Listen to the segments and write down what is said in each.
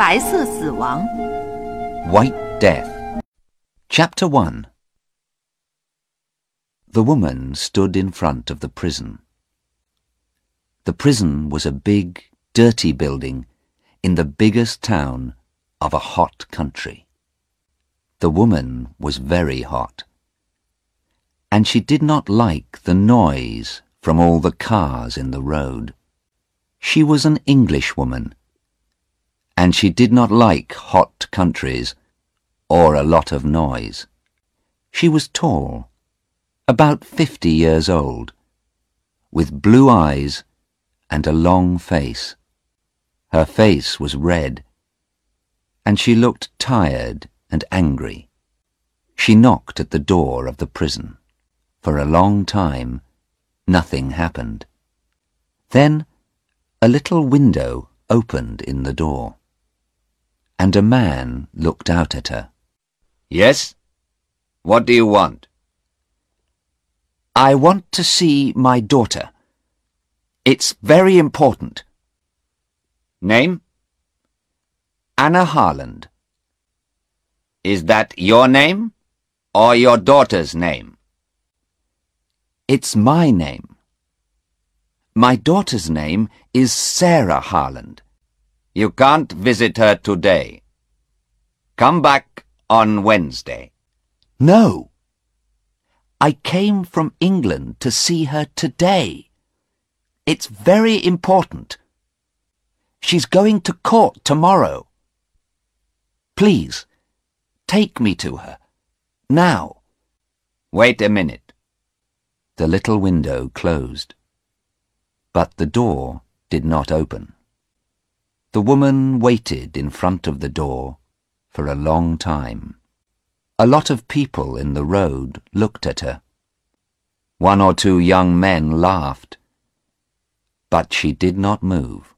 白色死亡。 White Death. Chapter 1 The woman stood in front of the prison. The prison was a big, dirty building in the biggest town of a hot country. The woman was very hot. And she did not like the noise from all the cars in the road. She was an Englishwoman, and she did not like hot countries or a lot of noise. She was tall, about fifty years old, with blue eyes and a long face. Her face was red, and she looked tired and angry. She knocked at the door of the prison. For a long time, nothing happened. Then a little window opened in the door, and a man looked out at her. Yes? What do you want? I want to see my daughter. It's very important. Name? Anna Harland. Is that your name or your daughter's name? It's my name. My daughter's name is Sarah Harland. You can't visit her today. Come back on Wednesday. No. I came from England to see her today. It's very important. She's going to court tomorrow. Please, take me to her. Now. Wait a minute. The little window closed. But the door did not open. The woman waited in front of the door for a long time. A lot of people in the road looked at her. One or two young men laughed. But she did not move.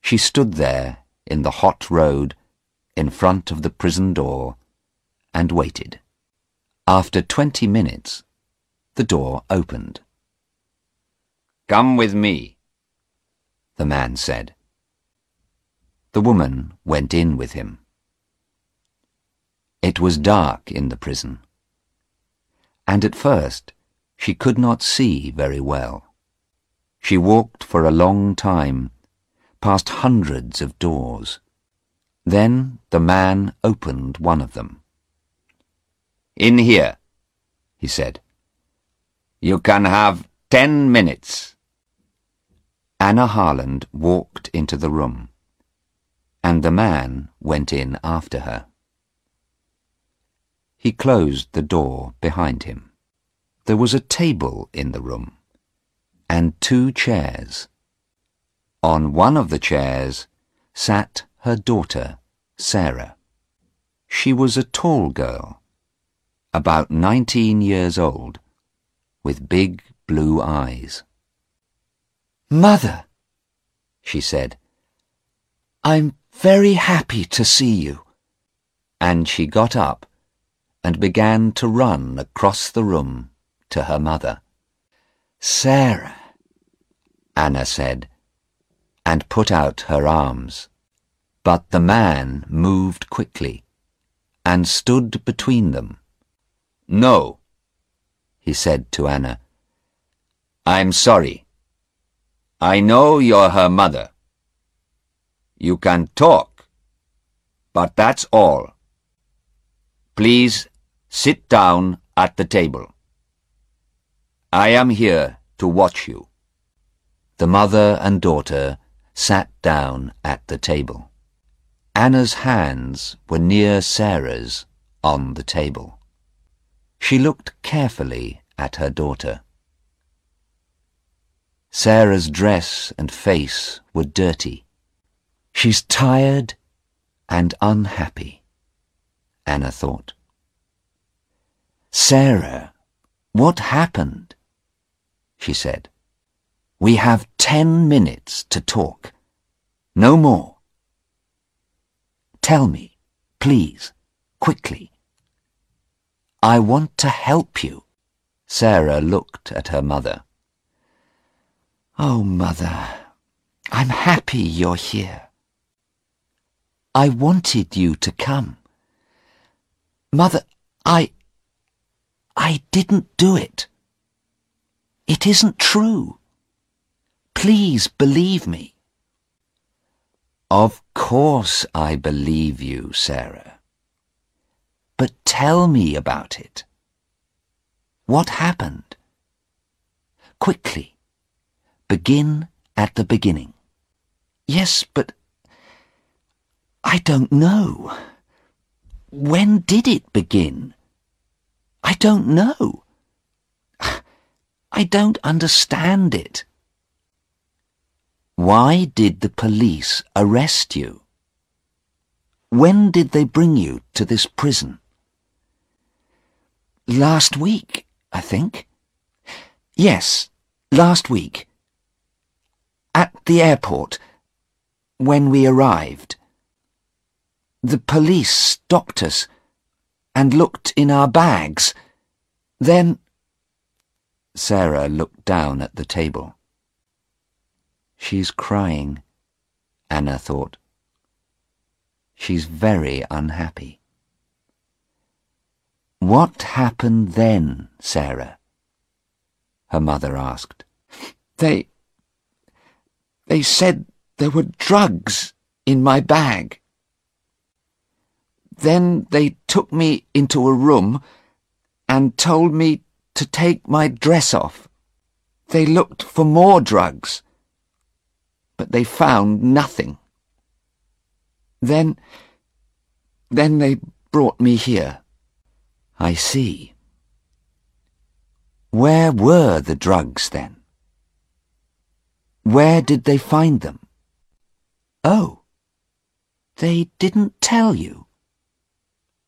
She stood there in the hot road in front of the prison door and waited. After twenty minutes, the door opened. Come with me. The man said. The woman went in with him. It was dark in the prison, and at first she could not see very well. She walked for a long time, past hundreds of doors. Then the man opened one of them. In here, he said. You can have ten minutes. Anna Harland walked into the room, and the man went in after her. He closed the door behind him. There was a table in the room, and two chairs. On one of the chairs sat her daughter, Sarah. She was a tall girl, about nineteen years old, with big blue eyes. Mother, she said, I'm very happy to see you. And she got up and began to run across the room to her mother. Sarah, Anna said, and put out her arms. But the man moved quickly and stood between them. No, he said to Anna. I'm sorry. I know you're her mother. You can talk, but that's all. Please sit down at the table. I am here to watch you. The mother and daughter sat down at the table. Anna's hands were near Sarah's on the table. She looked carefully at her daughter. Sarah's dress and face were dirty. She's tired and unhappy, Anna thought. Sarah, what happened? she said. We have ten minutes to talk. No more. Tell me, please, quickly. I want to help you. Sarah looked at her mother. Oh, Mother, I'm happy you're here. I wanted you to come. Mother, I... I didn't do it. It isn't true. Please believe me. Of course I believe you, Sarah. But tell me about it. What happened? Quickly. Begin at the beginning. Yes, but I don't know. When did it begin? I don't know. I don't understand it. Why did the police arrest you? When did they bring you to this prison? Last week, I think. Yes, last week. At the airport, when we arrived. The police stopped us and looked in our bags. Then... Sarah looked down at the table. She's crying, Anna thought. She's very unhappy. What happened then, Sarah? Her mother asked. They... They said there were drugs in my bag. Then they took me into a room and told me to take my dress off. They looked for more drugs, but they found nothing. Then, then they brought me here. I see. Where were the drugs then? Where did they find them? Oh, they didn't tell you.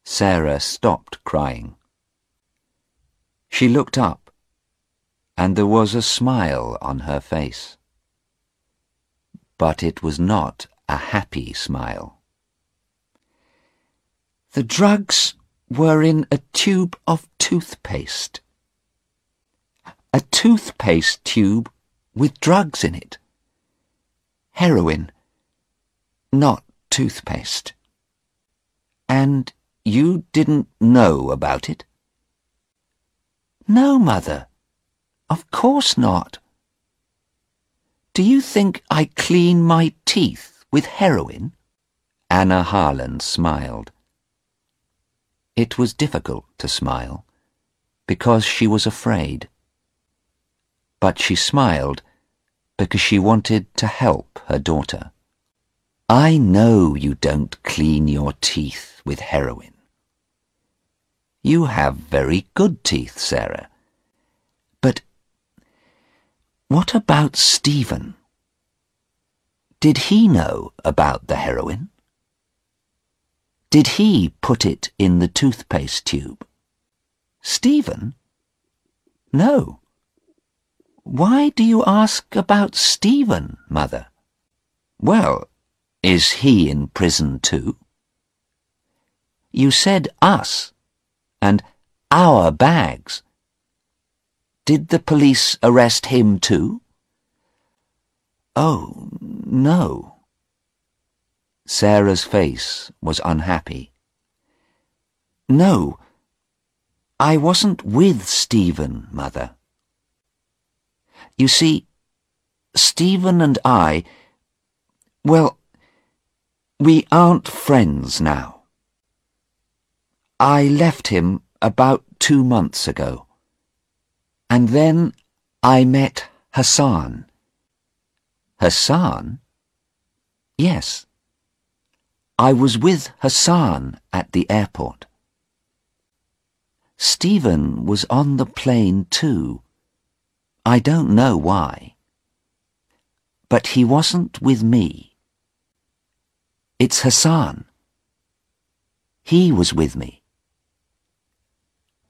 Sarah stopped crying. She looked up, and there was a smile on her face. But it was not a happy smile. The drugs were in a tube of toothpaste. A toothpaste tube with drugs in it. Heroin, not toothpaste. And you didn't know about it? No, Mother. Of course not. Do you think I clean my teeth with heroin? Anna Harland smiled. It was difficult to smile, because she was afraid. But she smiled because she wanted to help her daughter. I know you don't clean your teeth with heroin. You have very good teeth, Sarah. But what about Stephen? Did he know about the heroin? Did he put it in the toothpaste tube? Stephen? No. Why do you ask about Stephen, Mother? Well, is he in prison too? You said us and our bags. Did the police arrest him too? Oh, no. Sarah's face was unhappy. No, I wasn't with Stephen, Mother. You see, Stephen and I, well, we aren't friends now. I left him about two months ago. And then I met Hassan. Hassan? Yes. I was with Hassan at the airport. Stephen was on the plane too. I don't know why. But he wasn't with me. It's Hassan. He was with me.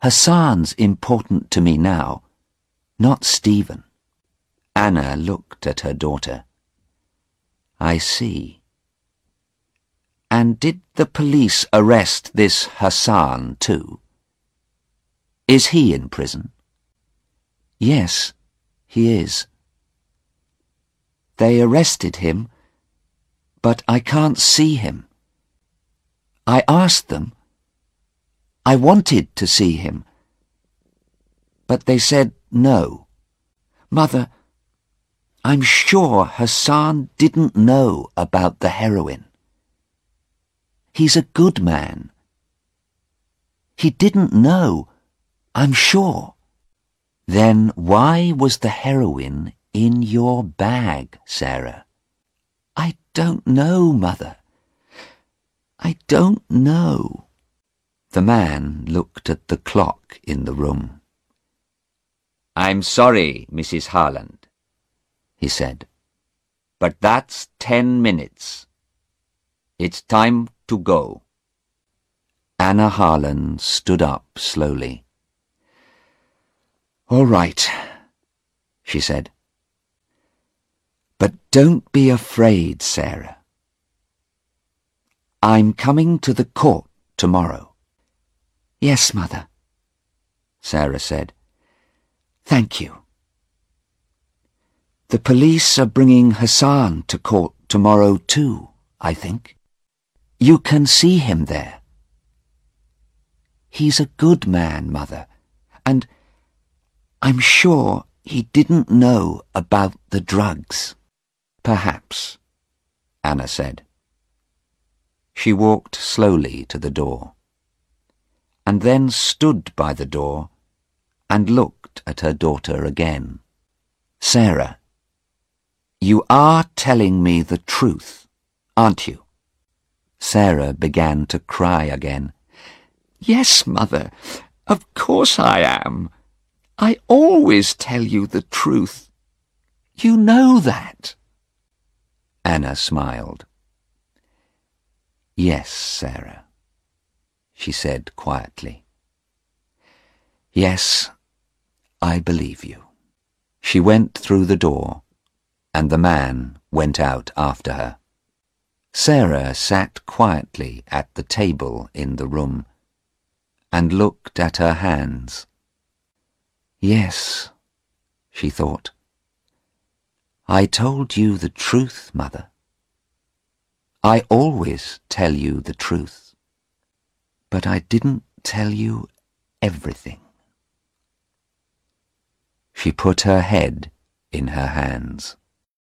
Hassan's important to me now, not Stephen. Anna looked at her daughter. I see. And did the police arrest this Hassan too? Is he in prison? Yes, he is. They arrested him, but I can't see him. I asked them. I wanted to see him. But they said no. Mother, I'm sure Hassan didn't know about the heroin. He's a good man. He didn't know, I'm sure. Then why was the heroin in your bag, Sarah? I don't know, Mother. I don't know. The man looked at the clock in the room. I'm sorry, Mrs. Harland, he said, but that's ten minutes. It's time to go. Anna Harland stood up slowly. All right, she said. But don't be afraid, Sarah. I'm coming to the court tomorrow. Yes, Mother, Sarah said. Thank you. The police are bringing Hassan to court tomorrow too, I think. You can see him there. He's a good man, Mother, and I'm sure he didn't know about the drugs. Perhaps, Anna said. She walked slowly to the door, and then stood by the door and looked at her daughter again. Sarah, you are telling me the truth, aren't you? Sarah began to cry again. Yes, Mother, of course I am. I always tell you the truth. You know that. Anna smiled. Yes, Sarah, she said quietly. Yes, I believe you. She went through the door, and the man went out after her. Sarah sat quietly at the table in the room and looked at her hands. Yes, she thought. I told you the truth, Mother. I always tell you the truth, but I didn't tell you everything. She put her head in her hands.